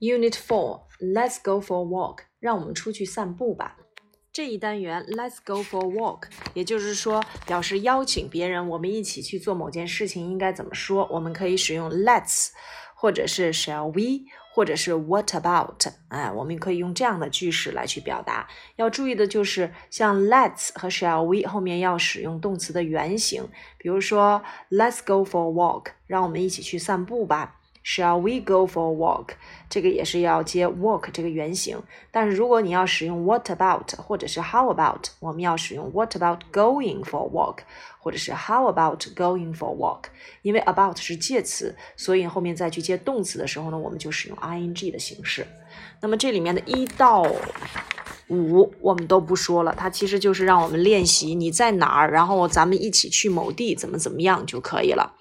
Unit Four, Let's go for a walk. 让我们出去散步吧。这一单元 Let's go for a walk，也就是说表示邀请别人，我们一起去做某件事情，应该怎么说？我们可以使用 Let's，或者是 Shall we，或者是 What about？哎，我们可以用这样的句式来去表达。要注意的就是，像 Let's 和 Shall we 后面要使用动词的原形，比如说 Let's go for a walk，让我们一起去散步吧。Shall we go for a walk？这个也是要接 walk 这个原形。但是如果你要使用 what about 或者是 how about，我们要使用 what about going for a walk，或者是 how about going for a walk。因为 about 是介词，所以后面再去接动词的时候呢，我们就使用 ing 的形式。那么这里面的一到五我们都不说了，它其实就是让我们练习你在哪儿，然后咱们一起去某地，怎么怎么样就可以了。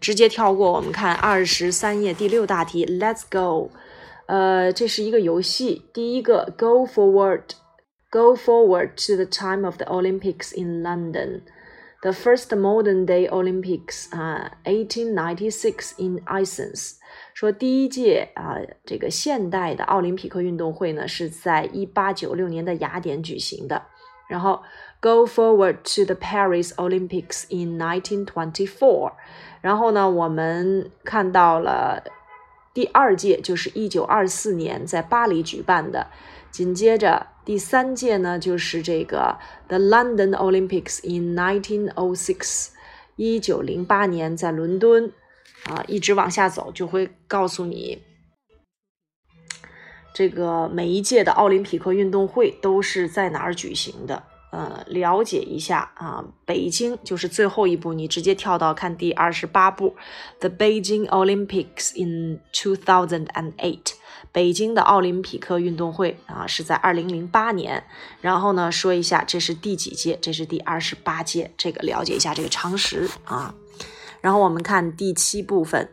直接跳过，我们看二十三页第六大题，Let's go。呃，这是一个游戏。第一个，Go forward，Go forward to the time of the Olympics in London。The first modern day Olympics 啊，1896 in Athens。说第一届啊，这个现代的奥林匹克运动会呢，是在一八九六年的雅典举行的。然后，Go forward to the Paris Olympics in 1924。然后呢，我们看到了第二届，就是一九二四年在巴黎举办的。紧接着第三届呢，就是这个 The London Olympics in 1906，一九零八年在伦敦。啊，一直往下走，就会告诉你，这个每一届的奥林匹克运动会都是在哪儿举行的。呃，了解一下啊，北京就是最后一步，你直接跳到看第二十八步，The Beijing Olympics in 2008，北京的奥林匹克运动会啊是在二零零八年。然后呢，说一下这是第几届？这是第二十八届，这个了解一下这个常识啊。然后我们看第七部分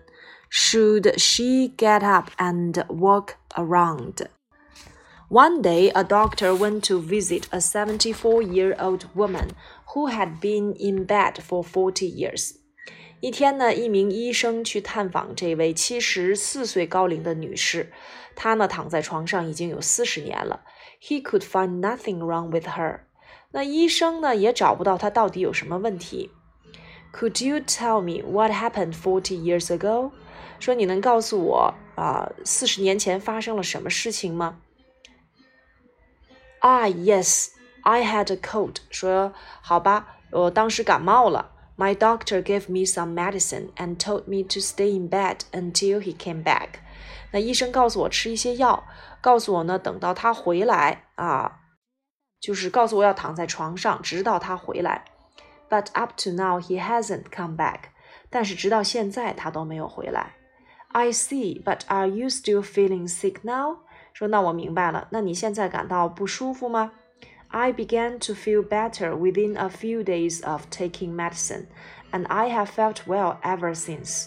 ，Should she get up and walk around？One day, a doctor went to visit a 74 year old woman who had been in bed for 40 years. 一天呢，一名医生去探访这位七十四岁高龄的女士，她呢躺在床上已经有四十年了。He could find nothing wrong with her。那医生呢也找不到她到底有什么问题。Could you tell me what happened forty years ago？说你能告诉我 啊，四十年前发生了什么事情吗？Ah, yes, I had a cold. 说好吧，我当时感冒了。My doctor gave me some medicine and told me to stay in bed until he came back. 那医生告诉我吃一些药，告诉我呢，等到他回来啊，就是告诉我要躺在床上，直到他回来。But up to now he hasn't come back. 但是直到现在他都没有回来。I see, but are you still feeling sick now? 说那我明白了，那你现在感到不舒服吗？I began to feel better within a few days of taking medicine, and I have felt well ever since.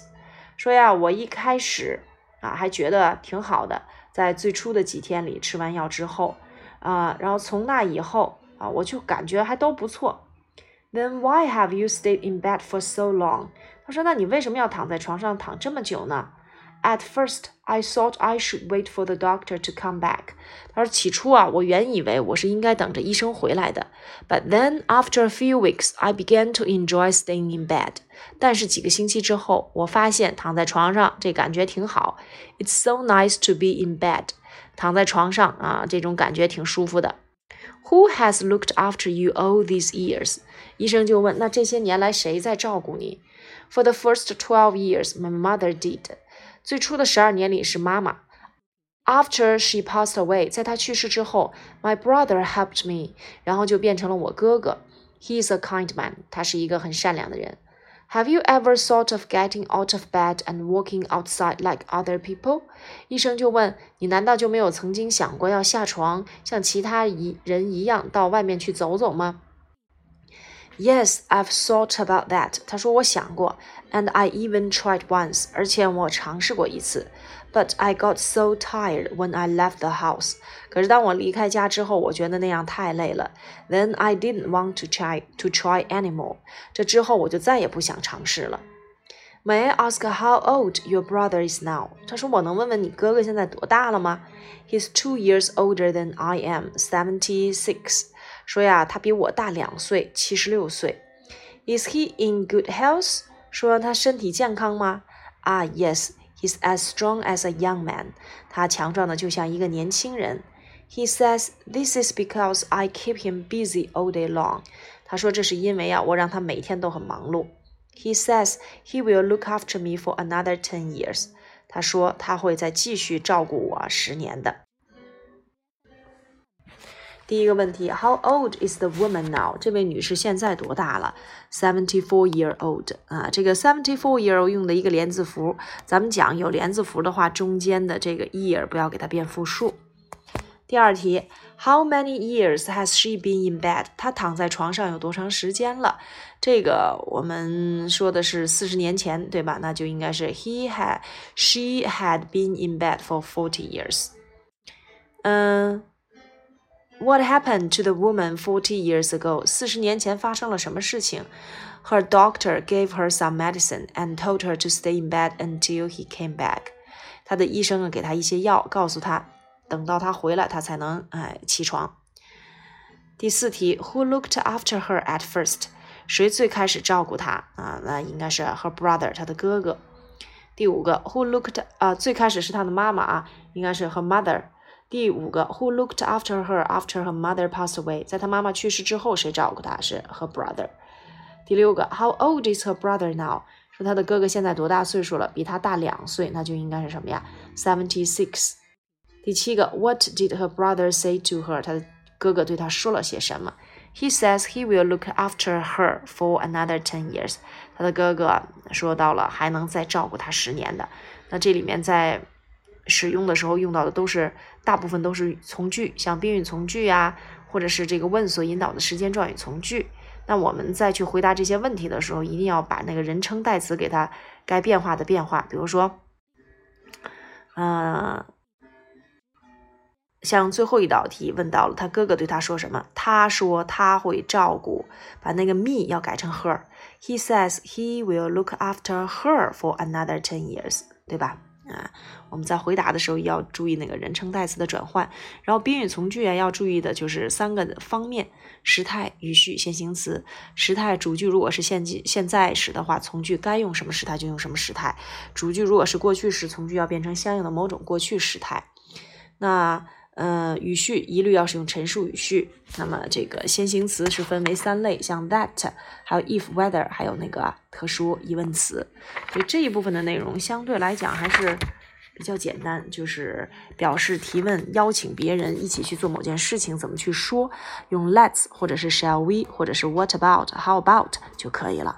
说呀，我一开始啊还觉得挺好的，在最初的几天里吃完药之后啊，然后从那以后啊，我就感觉还都不错。Then why have you stayed in bed for so long？他说，那你为什么要躺在床上躺这么久呢 ？At first, I thought I should wait for the doctor to come back. 他说起初啊，我原以为我是应该等着医生回来的。But then, after a few weeks, I began to enjoy staying in bed. 但是几个星期之后，我发现躺在床上这感觉挺好。It's so nice to be in bed. 躺在床上啊，这种感觉挺舒服的。Who has looked after you all these years? 医生就问，那这些年来谁在照顾你？For the first twelve years, my mother did. 最初的十二年里是妈妈。After she passed away，在她去世之后，my brother helped me，然后就变成了我哥哥。He is a kind man，他是一个很善良的人。Have you ever thought of getting out of bed and walking outside like other people？医生就问你，难道就没有曾经想过要下床，像其他一人一样到外面去走走吗 ？Yes, I've thought about that. 他说我想过，and I even tried once，而且我尝试过一次。But I got so tired when I left the house。可是当我离开家之后，我觉得那样太累了。Then I didn't want to try to try anymore。这之后我就再也不想尝试了。 May I ask how old your brother is now？他说我能问问你哥哥现在多大了吗？He's two years older than I am, seventy six。 说呀，他比我大两岁，七十六岁。Is he in good health？说他身体健康吗？啊，Yes, he's as strong as a young man。他强壮的就像一个年轻人。He says this is because I keep him busy all day long。他说这是因为啊，我让他每天都很忙碌。He says he will look after me for another ten years. 他说他会再继续照顾我十年的。 第一个问题，How old is the woman now？这位女士现在多大了？Seventy-four year old 啊，这个 seventy-four year old 用的一个连字符。咱们讲有连字符的话，中间的这个 year 不要给它变复数。第二题。How many years has she been in bed？她躺在床上有多长时间了？这个我们说的是四十年前，对吧？那就应该是 He had, she had been in bed for forty years. 嗯，What happened to the woman forty years ago？四十年前发生了什么事情？Her doctor gave her some medicine and told her to stay in bed until he came back. 她的医生啊，给她一些药，告诉她。等到他回来，她才能哎起床。第四题，Who looked after her at first？谁最开始照顾她啊？那应该是 her brother，她的哥哥。第五个，Who looked 啊？最开始是她的妈妈啊，应该是 her mother。第五个，Who looked after her after her mother passed away？在她妈妈去世之后，谁照顾她？是 her brother。第六个，How old is her brother now？说她的哥哥现在多大岁数了？比她大两岁，那就应该是什么呀？seventy six。第七个，What did her brother say to her？他的哥哥对她说了些什么？He says he will look after her for another ten years。他的哥哥说到了还能再照顾她十年的。那这里面在 使用的时候用到的都是大部分都是从句，像宾语从句呀，或者是这个问所引导的时间状语从句。那我们再去回答这些问题的时候，一定要把那个人称代词给它该变化的变化。比如说，嗯。像最后一道题问到了他哥哥对他说什么？他说他会照顾，把那个 me 要改成 her。He says he will look after her for another ten years，对吧？啊，我们在回答的时候要注意那个人称代词的转换。然后宾语从句啊要注意的就是三个方面：时态、语序、先行词。时态主句如果是现现现在时的话，从句该用什么时态就用什么时态；主句如果是过去时，从句要变成相应的某种过去时态。那呃，语序一律要使用陈述语序。那么这个先行词是分为三类，像 that，还有 if、whether，还有那个特殊疑问词。所以这一部分的内容相对来讲还是比较简单，就是表示提问、邀请别人一起去做某件事情，怎么去说，用 let's 或者是 shall we 或者是 what about、how about 就可以了。